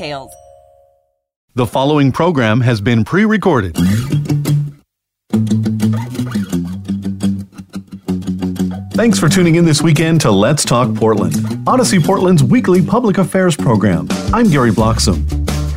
details. The following program has been pre recorded. Thanks for tuning in this weekend to Let's Talk Portland, Audacy Portland's weekly public affairs program. I'm Gary Bloxam.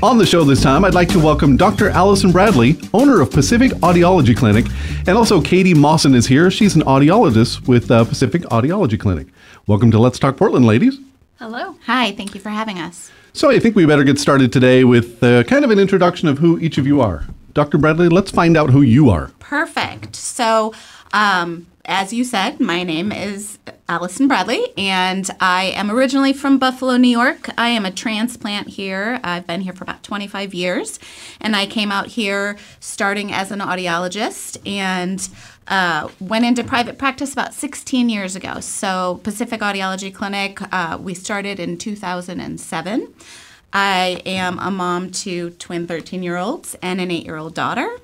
On the show this time, I'd like to welcome Dr. Allison Bradley, owner of Pacific Audiology Clinic, and also Katy Mawson is here. She's an audiologist with uh, Pacific Audiology Clinic. Welcome to Let's Talk Portland, ladies. Hello. Hi, thank you for having us. So I think we better get started today with uh, kind of an introduction of who each of you are. Dr. Bradley, let's find out who you are. Perfect. So, um, as you said, my name is Allison Bradley, and I am originally from Buffalo, New York. I am a transplant here. I've been here for about 25 years, and I came out here starting as an audiologist and uh, went into private practice about 16 years ago. So, Pacific Audiology Clinic, uh, we started in 2007. I am a mom to twin 13 year olds and an 8 year old daughter.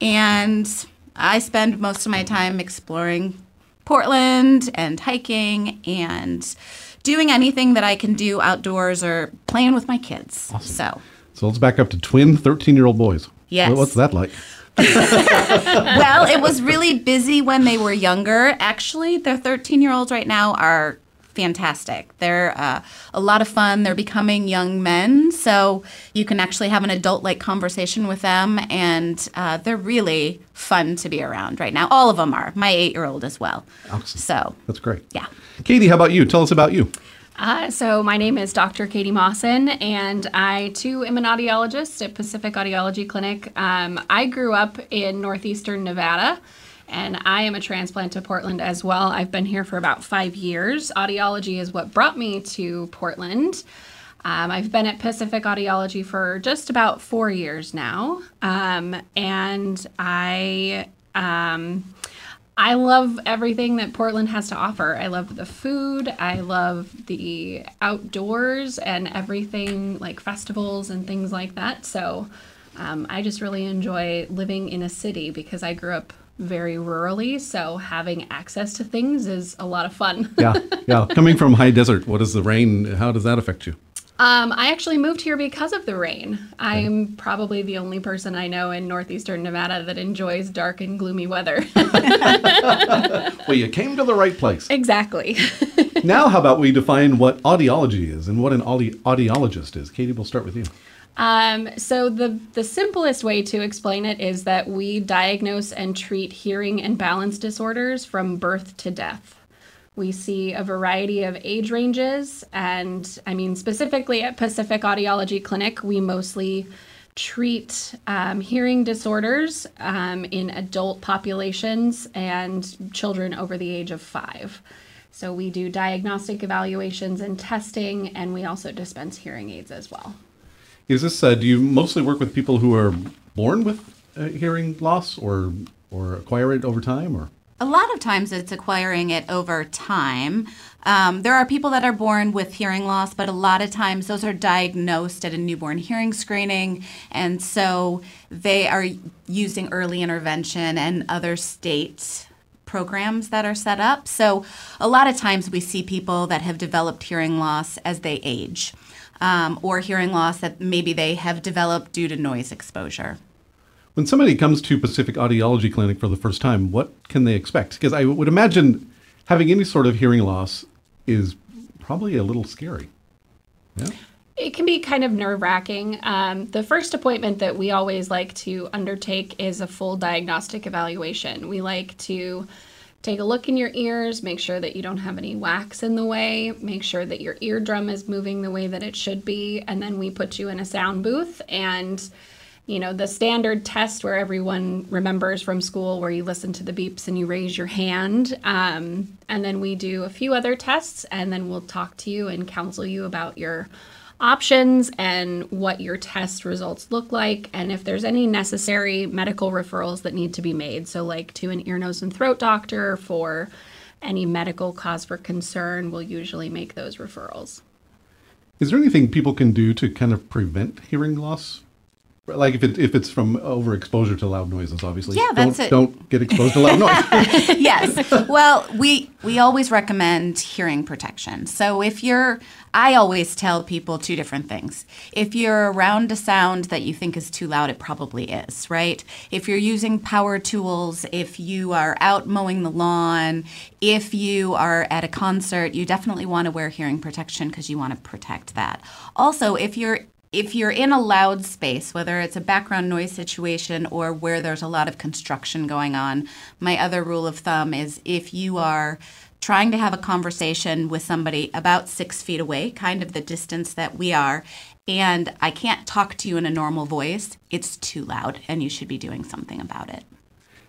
And I spend most of my time exploring Portland and hiking and doing anything that I can do outdoors or playing with my kids. Awesome. So, so let's back up to twin 13 year old boys. Yes. What's that like? well, it was really busy when they were younger. Actually, their 13 year olds right now are fantastic. They're uh, a lot of fun. They're becoming young men, so you can actually have an adult like conversation with them, and uh, they're really fun to be around right now. All of them are. My eight year old as well. Awesome. So that's great. Yeah. Katy, how about you? Tell us about you. Uh, so my name is Dr. Katy Mawson, and I too am an audiologist at Pacific Audiology Clinic. Um, I grew up in northeastern Nevada and I am a transplant to Portland as well. I've been here for about five years. Audiology is what brought me to Portland. Um, I've been at Pacific Audiology for just about four years now, um, and I um, I love everything that Portland has to offer. I love the food, I love the outdoors, and everything like festivals and things like that. So. Um, I just really enjoy living in a city because I grew up very rurally, so having access to things is a lot of fun. yeah, yeah. Coming from high desert, what is the rain? How does that affect you? Um, I actually moved here because of the rain. I'm probably the only person I know in northeastern Nevada that enjoys dark and gloomy weather. well, you came to the right place. Exactly. now, how about we define what audiology is and what an audi- audiologist is? Katy, we'll start with you. Um, so the the simplest way to explain it is that we diagnose and treat hearing and balance disorders from birth to death. We see a variety of age ranges, and I mean specifically at Pacific Audiology Clinic, we mostly treat um, hearing disorders um, in adult populations and children over the age of five. So we do diagnostic evaluations and testing, and we also dispense hearing aids as well. Is this? Uh, do you mostly work with people who are born with uh, hearing loss, or or acquire it over time, or? A lot of times it's acquiring it over time. Um, there are people that are born with hearing loss, but a lot of times those are diagnosed at a newborn hearing screening. And so they are using early intervention and other state programs that are set up. So a lot of times we see people that have developed hearing loss as they age um, or hearing loss that maybe they have developed due to noise exposure. When somebody comes to Pacific Audiology Clinic for the first time, what can they expect? Because I would imagine having any sort of hearing loss is probably a little scary. Yeah. it can be kind of nerve wracking. Um, the first appointment that we always like to undertake is a full diagnostic evaluation. We like to take a look in your ears, make sure that you don't have any wax in the way, make sure that your eardrum is moving the way that it should be, and then we put you in a sound booth and you know, the standard test where everyone remembers from school where you listen to the beeps and you raise your hand. Um, and then we do a few other tests and then we'll talk to you and counsel you about your options and what your test results look like and if there's any necessary medical referrals that need to be made. So, like to an ear, nose, and throat doctor for any medical cause for concern, we'll usually make those referrals. Is there anything people can do to kind of prevent hearing loss like if it, if it's from overexposure to loud noises, obviously. Yeah, that's don't, it. Don't get exposed to loud noise. yes. Well, we we always recommend hearing protection. So if you're, I always tell people two different things. If you're around a sound that you think is too loud, it probably is, right? If you're using power tools, if you are out mowing the lawn, if you are at a concert, you definitely want to wear hearing protection because you want to protect that. Also, if you're if you're in a loud space, whether it's a background noise situation or where there's a lot of construction going on, my other rule of thumb is if you are trying to have a conversation with somebody about six feet away, kind of the distance that we are, and I can't talk to you in a normal voice, it's too loud and you should be doing something about it.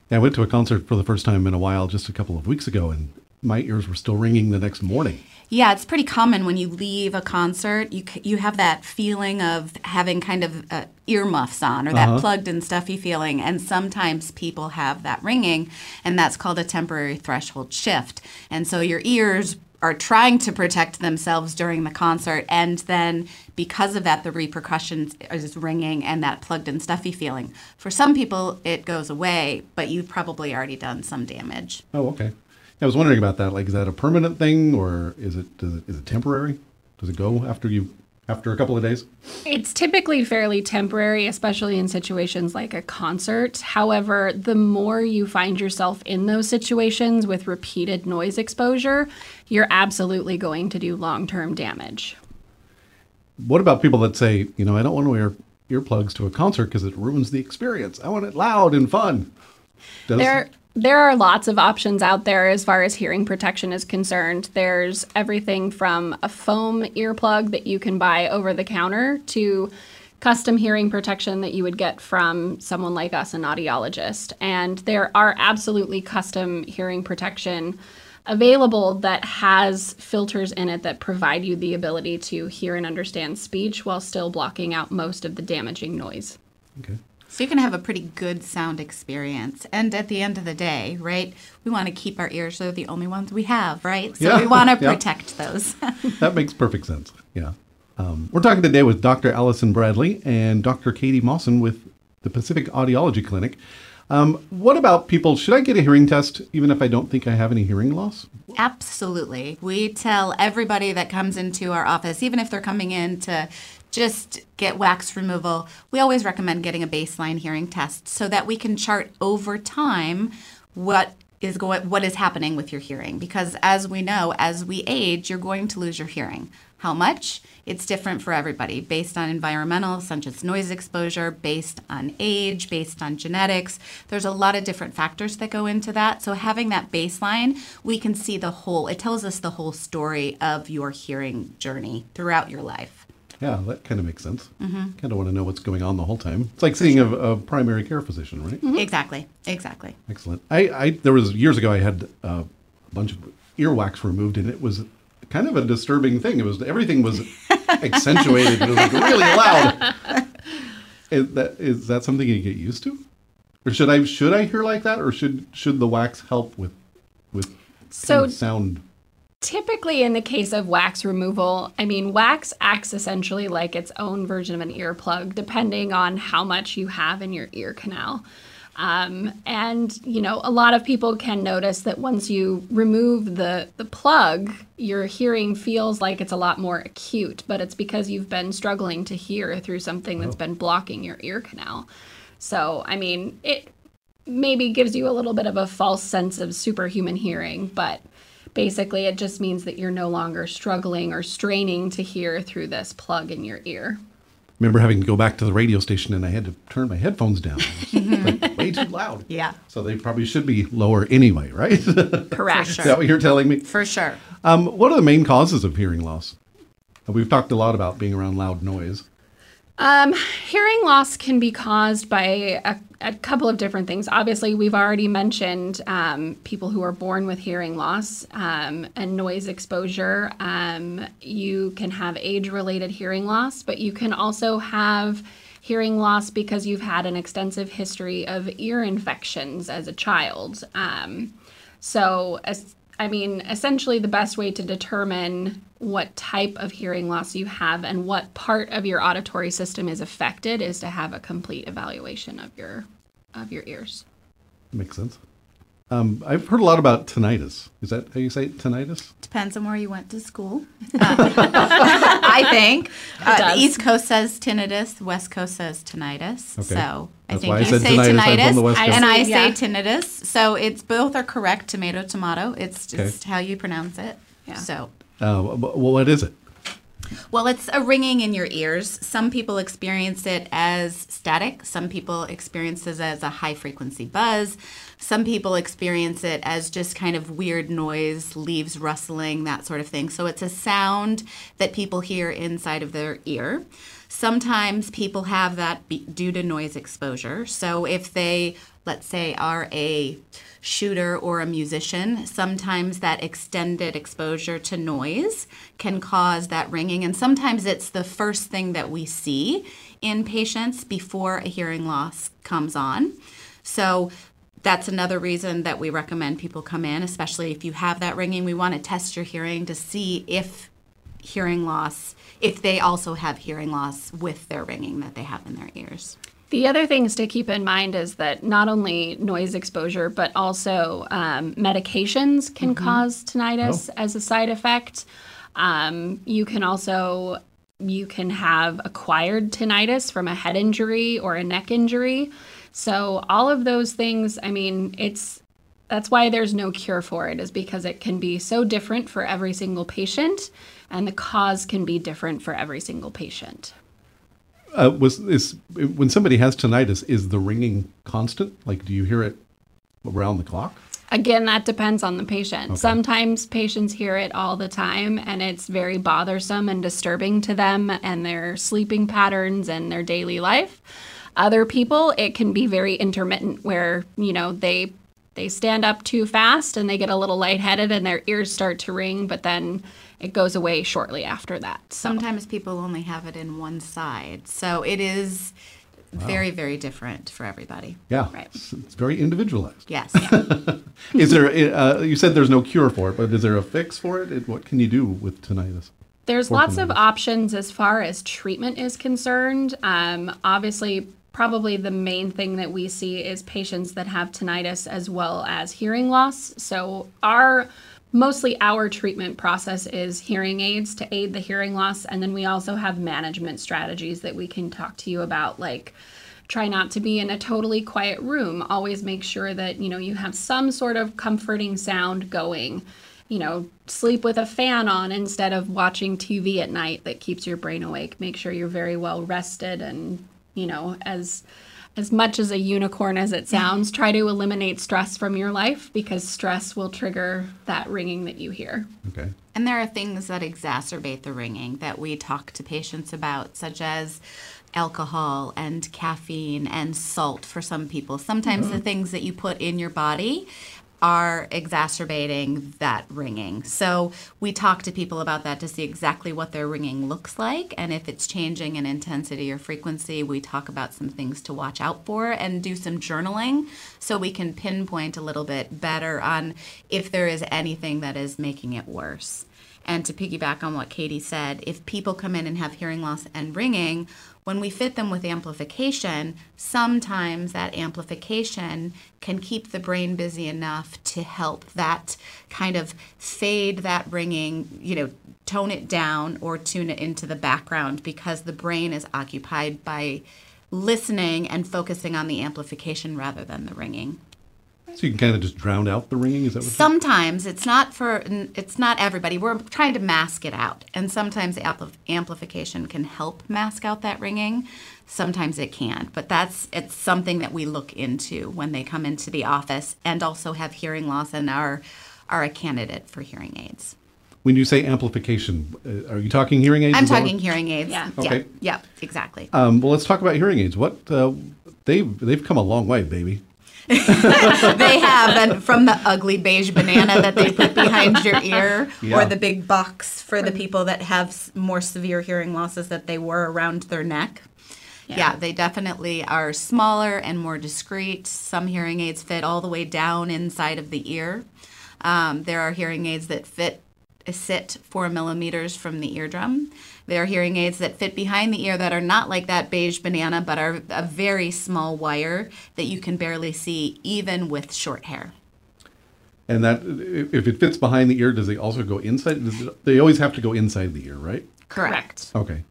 Yeah, I went to a concert for the first time in a while just a couple of weeks ago, and my ears were still ringing the next morning. Yeah, it's pretty common when you leave a concert. You you have that feeling of having kind of uh, earmuffs on or that uh-huh. plugged and stuffy feeling, and sometimes people have that ringing, and that's called a temporary threshold shift. And so your ears are trying to protect themselves during the concert, and then because of that, the repercussions is ringing and that plugged and stuffy feeling. For some people, it goes away, but you've probably already done some damage. Oh, okay. I was wondering about that. Like, is that a permanent thing, or is it, does it is it temporary? Does it go after you after a couple of days? It's typically fairly temporary, especially in situations like a concert. However, the more you find yourself in those situations with repeated noise exposure, you're absolutely going to do long term damage. What about people that say, you know, I don't want to wear earplugs to a concert because it ruins the experience? I want it loud and fun. Does, there, there are lots of options out there as far as hearing protection is concerned. There's everything from a foam earplug that you can buy over the counter to custom hearing protection that you would get from someone like us, an audiologist. And there are absolutely custom hearing protection available that has filters in it that provide you the ability to hear and understand speech while still blocking out most of the damaging noise. Okay. So you can have a pretty good sound experience. And at the end of the day, right, we want to keep our ears. They're the only ones we have, right? So yeah. we want to protect yeah. those. that makes perfect sense. Yeah. Um, we're talking today with Dr. Allison Bradley and Dr. Katy Mawson with the Pacific Audiology Clinic. Um, what about people? Should I get a hearing test even if I don't think I have any hearing loss? Absolutely. We tell everybody that comes into our office, even if they're coming in to just get wax removal, we always recommend getting a baseline hearing test so that we can chart over time what is going what is happening with your hearing. Because as we know as we age you're going to lose your hearing. How much? It's different for everybody based on environmental such as noise exposure based on age based on genetics. There's a lot of different factors that go into that. So having that baseline we can see the whole it tells us the whole story of your hearing journey throughout your life yeah, that kind of makes sense. Mm-hmm. Kind of want to know what's going on the whole time. It's like seeing a, a primary care physician, right? Mm-hmm. Exactly. Exactly. Excellent. I, I there was years ago I had uh, a bunch of earwax removed, and it was kind of a disturbing thing. It was everything was accentuated. it was like really loud. Is that is that something you get used to, or should I should I hear like that, or should should the wax help with with so sound? Typically, in the case of wax removal, I mean, wax acts essentially like its own version of an earplug, depending on how much you have in your ear canal. Um, and you know, a lot of people can notice that once you remove the the plug, your hearing feels like it's a lot more acute, but it's because you've been struggling to hear through something that's oh. been blocking your ear canal. So, I mean, it maybe gives you a little bit of a false sense of superhuman hearing, but basically, it just means that you're no longer struggling or straining to hear through this plug in your ear. remember having to go back to the radio station and I had to turn my headphones down. Like way too loud. Yeah. So they probably should be lower anyway, right? Is Correct. sure. that what you're telling me? For sure. Um, what are the main causes of hearing loss? We've talked a lot about being around loud noise. Um, hearing loss can be caused by a, a couple of different things. Obviously, we've already mentioned um, people who are born with hearing loss um, and noise exposure. Um, you can have age related hearing loss, but you can also have hearing loss because you've had an extensive history of ear infections as a child. Um, so, as, I mean, essentially, the best way to determine what type of hearing loss you have and what part of your auditory system is affected is to have a complete evaluation of your of your ears. Makes sense. Um, I've heard a lot about tinnitus. Is that how you say it, tinnitus? Depends on where you went to school. I think. Uh, the East Coast says tinnitus, the West Coast says tinnitus. Okay. So I That's think why I you said say tinnitus. I'm tinnitus, the West Coast. and I Yeah. say tinnitus. So it's both are correct, tomato, tomato. It's Okay. just how you pronounce it. Yeah. So Uh, wh- wh- what is it? Well, it's a ringing in your ears. Some people experience it as static. Some people experience it as a high frequency buzz. Some people experience it as just kind of weird noise, leaves rustling, that sort of thing. So it's a sound that people hear inside of their ear. Sometimes people have that due to noise exposure. So if they, let's say, are a shooter or a musician, sometimes that extended exposure to noise can cause that ringing. And sometimes it's the first thing that we see in patients before a hearing loss comes on. So that's another reason that we recommend people come in, especially if you have that ringing. We want to test your hearing to see if hearing loss, if they also have hearing loss with their ringing that they have in their ears. The other things to keep in mind is that not only noise exposure, but also um, medications can cause tinnitus as a side effect. Um, you can also you can have acquired tinnitus from a head injury or a neck injury. So all of those things, I mean, it's that's why there's no cure for it is because it can be so different for every single patient and the cause can be different for every single patient. Uh, was is when somebody has tinnitus? Is the ringing constant? Like, do you hear it around the clock? Again, that depends on the patient. Sometimes patients hear it all the time and it's very bothersome and disturbing to them and their sleeping patterns and their daily life. Other people, it can be very intermittent where, you know, they they stand up too fast and they get a little lightheaded and their ears start to ring, but then it goes away shortly after that. So Sometimes people only have it in one side. So it is very, very different for everybody. Yeah, Right. it's, it's very individualized. Yes. Is there? Uh, you said there's no cure for it, but is there a fix for it? It- What can you do with tinnitus? There's Or lots of options as far as treatment is concerned. Um, obviously, probably the main thing that we see is patients that have tinnitus as well as hearing loss. So, our mostly our treatment process is hearing aids to aid the hearing loss, and then we also have management strategies that we can talk to you about, like try not to be in a totally quiet room. Always make sure that you know you have some sort of comforting sound going. You know sleep with a fan on instead of watching tv at night that keeps your brain awake. Make sure you're very well rested and you know as as much as a unicorn as it sounds try to eliminate stress from your life because stress will trigger that ringing that you hear Okay. And there are things that exacerbate the ringing that we talk to patients about, such as alcohol and caffeine and salt for some people. Sometimes mm-hmm. the things that you put in your body are exacerbating that ringing. So we talk to people about that to see exactly what their ringing looks like and if it's changing in intensity or frequency, we talk about some things to watch out for and do some journaling so we can pinpoint a little bit better on if there is anything that is making it worse. And to piggyback on what Katy said, if people come in and have hearing loss and ringing, when we fit them with amplification, sometimes that amplification can keep the brain busy enough to help that kind of fade that ringing, you know, tone it down or tune it into the background because the brain is occupied by listening and focusing on the amplification rather than the ringing. So you can kind of just drown out the ringing. Is that what? Sometimes it's not for it's not everybody. We're trying to mask it out, and sometimes ampli- amplification can help mask out that ringing. Sometimes it can't, but that's it's something that we look into when they come into the office and also have hearing loss and are are a candidate for hearing aids. when you say amplification, uh, are you talking hearing aids? I'm talking what- hearing aids. Yeah. Okay. Yeah, yeah, exactly. Um, well, let's talk about hearing aids. What uh, they've they've come a long way, baby. they have, and from the ugly beige banana that they put behind your ear, Yeah. or the big box for the people that have more severe hearing losses that they wear around their neck. Yeah. they definitely are smaller and more discreet. Some hearing aids fit all the way down inside of the ear. Um, there are hearing aids that fit sit four millimeters from the eardrum. There are hearing aids that fit behind the ear that are not like that beige banana, but are a very small wire that you can barely see even with short hair. And that if it fits behind the ear, does it also go inside? Does it, they always have to go inside the ear, right? Correct. Okay.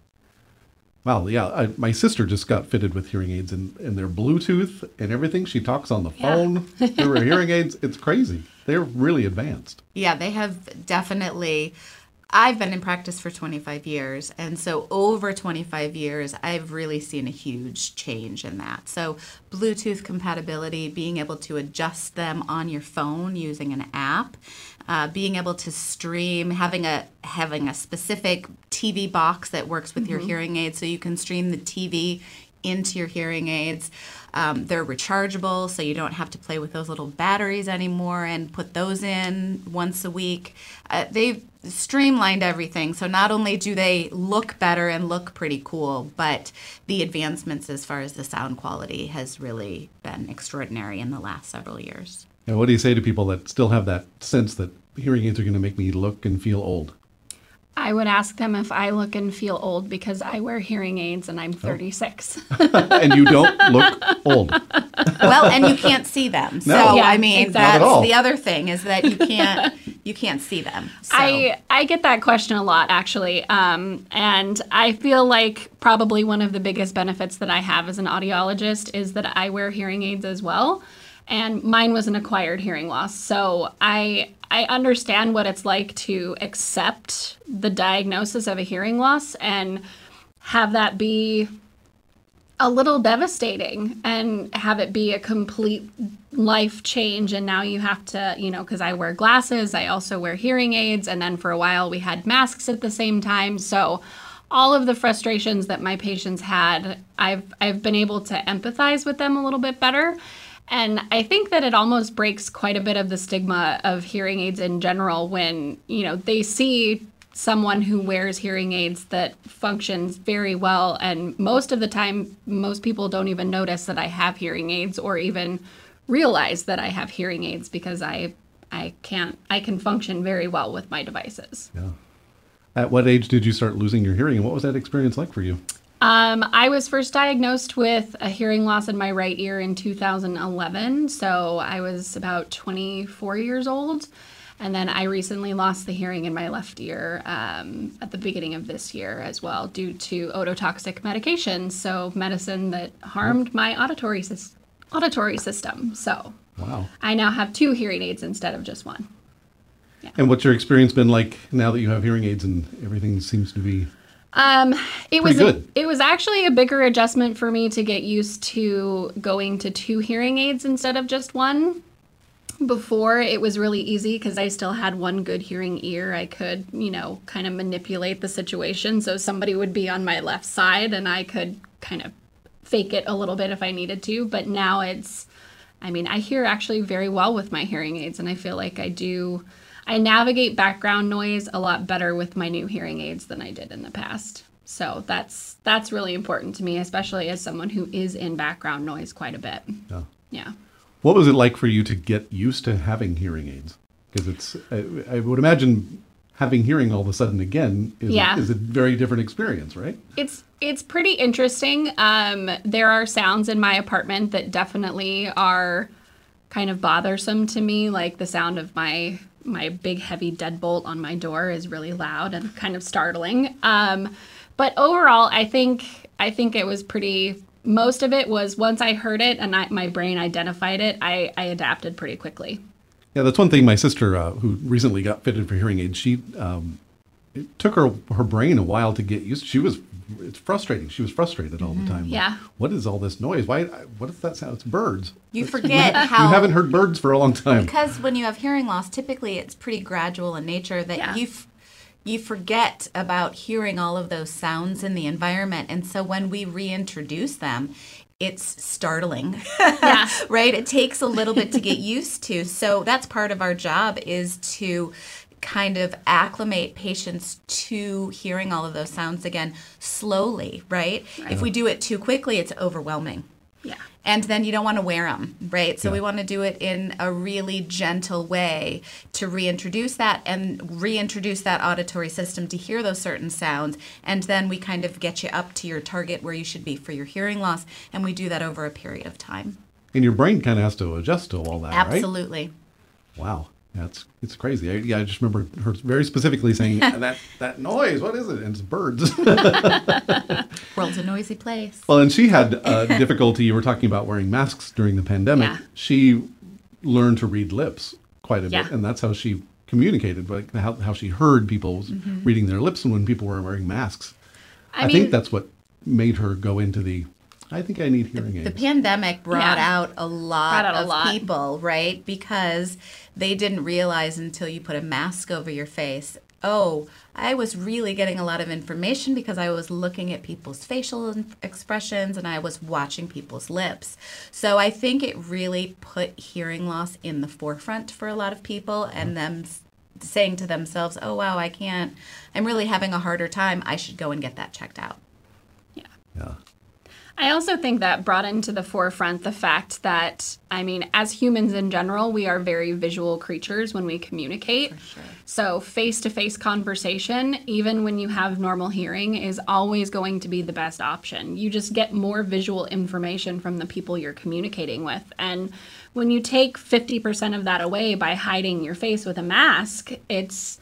Wow. Yeah. I, my sister just got fitted with hearing aids, and, and they're Bluetooth and everything. She talks on the phone through her hearing aids. It's crazy. They're really advanced. Yeah, they have definitely. I've been in practice for 25 years, and so over 25 years, I've really seen a huge change in that. So, Bluetooth compatibility, being able to adjust them on your phone using an app, uh, being able to stream, having a having a specific TV box that works with your hearing aid, so you can stream the TV into your hearing aids. Um, they're rechargeable, so you don't have to play with those little batteries anymore and put those in once a week. Uh, they've streamlined everything, so not only do they look better and look pretty cool, but the advancements as far as the sound quality has really been extraordinary in the last several years. What do you say to people that still have that sense that hearing aids are going to make me look and feel old? I would ask them if I look and feel old because I wear hearing aids and I'm 36. and you don't look old. well, and you can't see them. So No. Yeah, I mean, exactly. That's the other thing is that you can't you can't see them. So. I I get that question a lot actually, um, and I feel like probably one of the biggest benefits that I have as an audiologist is that I wear hearing aids as well, and mine was an acquired hearing loss, so I I understand what it's like to accept the diagnosis of a hearing loss and have that be a little devastating and have it be a complete life change. And now you have to you know because i wear glasses i also wear hearing aids and then for a while we had masks at the same time. So all of the frustrations that my patients had i've i've been able to empathize with them a little bit better and i think that it almost breaks quite a bit of the stigma of hearing aids in general when you know they see someone who wears hearing aids that functions very well and most of the time most people don't even notice that I have hearing aids or even realize that I have hearing aids because I I can't I can function very well with my devices. Yeah. At what age did you start losing your hearing, and what was that experience like for you? Um, I was first diagnosed with a hearing loss in my right ear in 2011, so I was about 24 years old. And then I recently lost the hearing in my left ear um, at the beginning of this year as well, due to ototoxic medication. So medicine that harmed my auditory sys- auditory system. So Wow. I now have two hearing aids instead of just one. And what's your experience been like now that you have hearing aids and everything seems to be? Um, it was it was actually a bigger adjustment for me to get used to going to two hearing aids instead of just one. Before it was really easy because I still had one good hearing ear. I could, you know, kind of manipulate the situation so somebody would be on my left side and I could kind of fake it a little bit if I needed to. But now it's, I mean, I hear actually very well with my hearing aids and I feel like I do. I navigate background noise a lot better with my new hearing aids than I did in the past. So that's that's really important to me, especially as someone who is in background noise quite a bit. Yeah. Yeah. What was it like for you to get used to having hearing aids? Because it's, I, I would imagine having hearing all of a sudden again is, Yeah. is a very different experience, right? It's it's pretty interesting. Um, there are sounds in my apartment that definitely are kind of bothersome to me, like the sound of my my big heavy deadbolt on my door is really loud and kind of startling. Um, but overall, I think I think it was pretty most of it was once I heard it and I, my brain identified it, I, I adapted pretty quickly. Yeah, that's one thing. My sister, uh, who recently got fitted for hearing aids, she um, it took her her brain a while to get used. She was it's frustrating. She was frustrated all the time. Mm-hmm. Yeah. What is all this noise? Why? What does that sound? It's birds. You forget how You haven't heard birds for a long time. because when you have hearing loss, typically it's pretty gradual in nature that Yeah. you f- you forget about hearing all of those sounds in the environment, and so when we reintroduce them. It's startling, Yeah. right? It takes a little bit to get used to. So that's part of our job is to kind of acclimate patients to hearing all of those sounds again slowly, right? If we do it too quickly, it's overwhelming Yeah. and then you don't want to wear them right so Yeah. we want to do it in a really gentle way to reintroduce that and reintroduce that auditory system to hear those certain sounds and then we kind of get you up to your target where you should be for your hearing loss and we do that over a period of time And your brain kind of has to adjust to all that, right? absolutely Wow, that's it's crazy. I, yeah, I just remember her very specifically saying that that noise. What is it? And it's birds. world's a noisy place well, and she had uh, difficulty. You were talking about wearing masks during the pandemic. Yeah. She learned to read lips quite a Yeah. bit, and that's how she communicated. Like how how she heard people was reading their lips and when people were wearing masks. I, I think that's what made her go into the. I think I need hearing aids. The pandemic brought Yeah. out a lot Brought out a of lot. people, right? Because they didn't realize until you put a mask over your face. Oh, I was really getting a lot of information because I was looking at people's facial expressions and I was watching people's lips. So I think it really put hearing loss in the forefront for a lot of people and them saying to themselves, "Oh wow, I can't. I'm really having a harder time. I should go and get that checked out." Yeah. Yeah. I also think that brought into the forefront the fact that, I mean, as humans in general, we are very visual creatures when we communicate. So, face to face conversation, even when you have normal hearing, is always going to be the best option. You just get more visual information from the people you're communicating with. And when you take 50% of that away by hiding your face with a mask, it's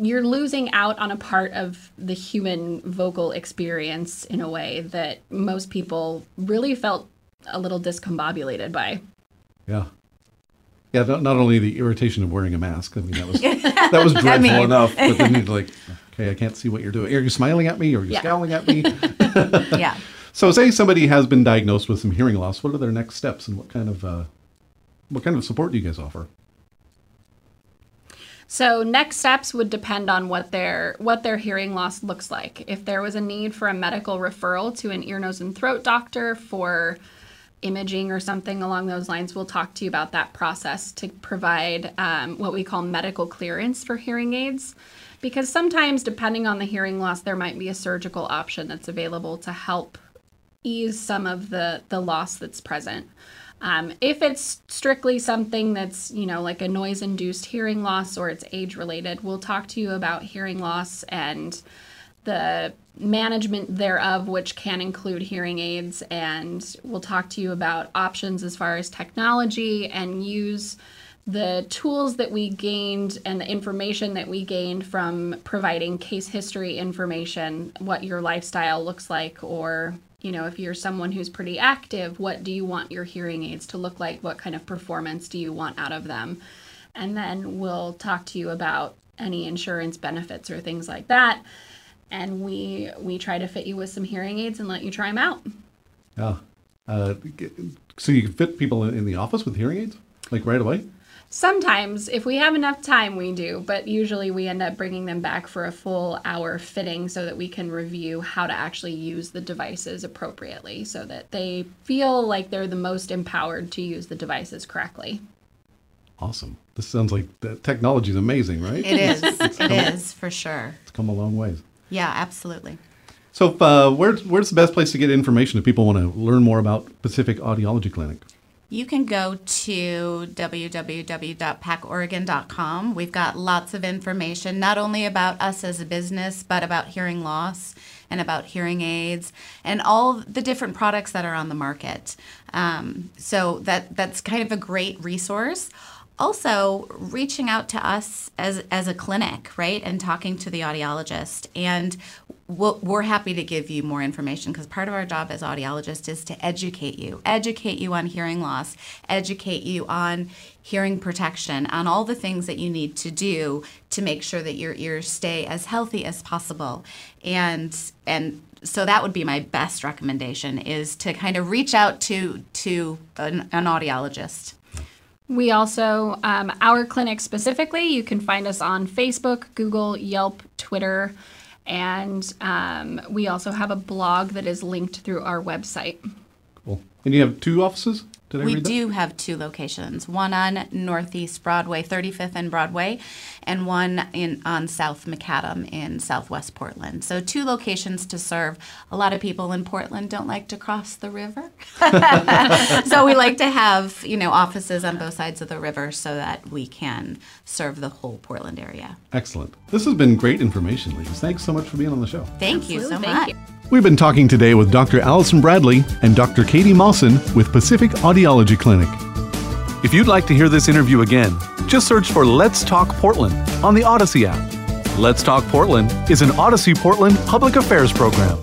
you're losing out on a part of the human vocal experience in a way that most people really felt a little discombobulated by. Yeah. Yeah, not, not only the irritation of wearing a mask. I mean, that was that was dreadful mean- enough. But then you're like, okay, I can't see what you're doing. Are you smiling at me? Or are you Yeah. scowling at me? yeah. so, say somebody has been diagnosed with some hearing loss. What are their next steps, and what kind of uh, what kind of support do you guys offer? So next steps would depend on what their what their hearing loss looks like. If there was a need for a medical referral to an ear, nose, and throat doctor for imaging or something along those lines, we'll talk to you about that process to provide um, what we call medical clearance for hearing aids. Because sometimes, depending on the hearing loss, there might be a surgical option that's available to help ease some of the the loss that's present. Um, if it's strictly something that's you know like a noise induced hearing loss or it's age related, we'll talk to you about hearing loss and the management thereof, which can include hearing aids, and we'll talk to you about options as far as technology and use the tools that we gained and the information that we gained from providing case history information, what your lifestyle looks like, or you know, if you're someone who's pretty active, what do you want your hearing aids to look like? What kind of performance do you want out of them? And then we'll talk to you about any insurance benefits or things like that. And we we try to fit you with some hearing aids and let you try them out. Yeah. Uh, so you can fit people in, in the office with hearing aids, like right away. Sometimes, if we have enough time, we do, but usually we end up bringing them back for a full hour fitting so that we can review how to actually use the devices appropriately so that they feel like they're the most empowered to use the devices correctly. Awesome. This sounds like the technology is amazing, right? It is. it is for sure. It's come a long ways. Yeah, absolutely. So, uh, where's where's the best place to get information if people want to learn more about Pacific Audiology Clinic? You can go to www.pacoregon.com. We've got lots of information, not only about us as a business, but about hearing loss and about hearing aids and all the different products that are on the market. Um, so that that's kind of a great resource. Also, reaching out to us as as a clinic, right, and talking to the audiologist and we'll, we're happy to give you more information because part of our job as audiologists is to educate you, educate you on hearing loss, educate you on hearing protection, on all the things that you need to do to make sure that your ears stay as healthy as possible. And and so that would be my best recommendation is to kind of reach out to to an, an audiologist. We also, um, our clinic specifically, you can find us on Facebook, Google, Yelp, Twitter, and um, we also have a blog that is linked through our website. Cool. And you have two offices? Did I we read do have two locations one on northeast broadway 35th and broadway and one in on south macadam in southwest portland so two locations to serve a lot of people in portland don't like to cross the river so we like to have you know offices on both sides of the river so that we can serve the whole portland area Excellent. This has been great information, ladies. Thanks so much for being on the show. thank you so Thank much you. We've been talking today with Dr. Allison Bradley and Dr. Katy Mawson with Pacific Audiology Clinic. If you'd like to hear this interview again, just search for Let's Talk Portland on the Audacy app. Let's Talk Portland is an Audacy Portland public affairs program.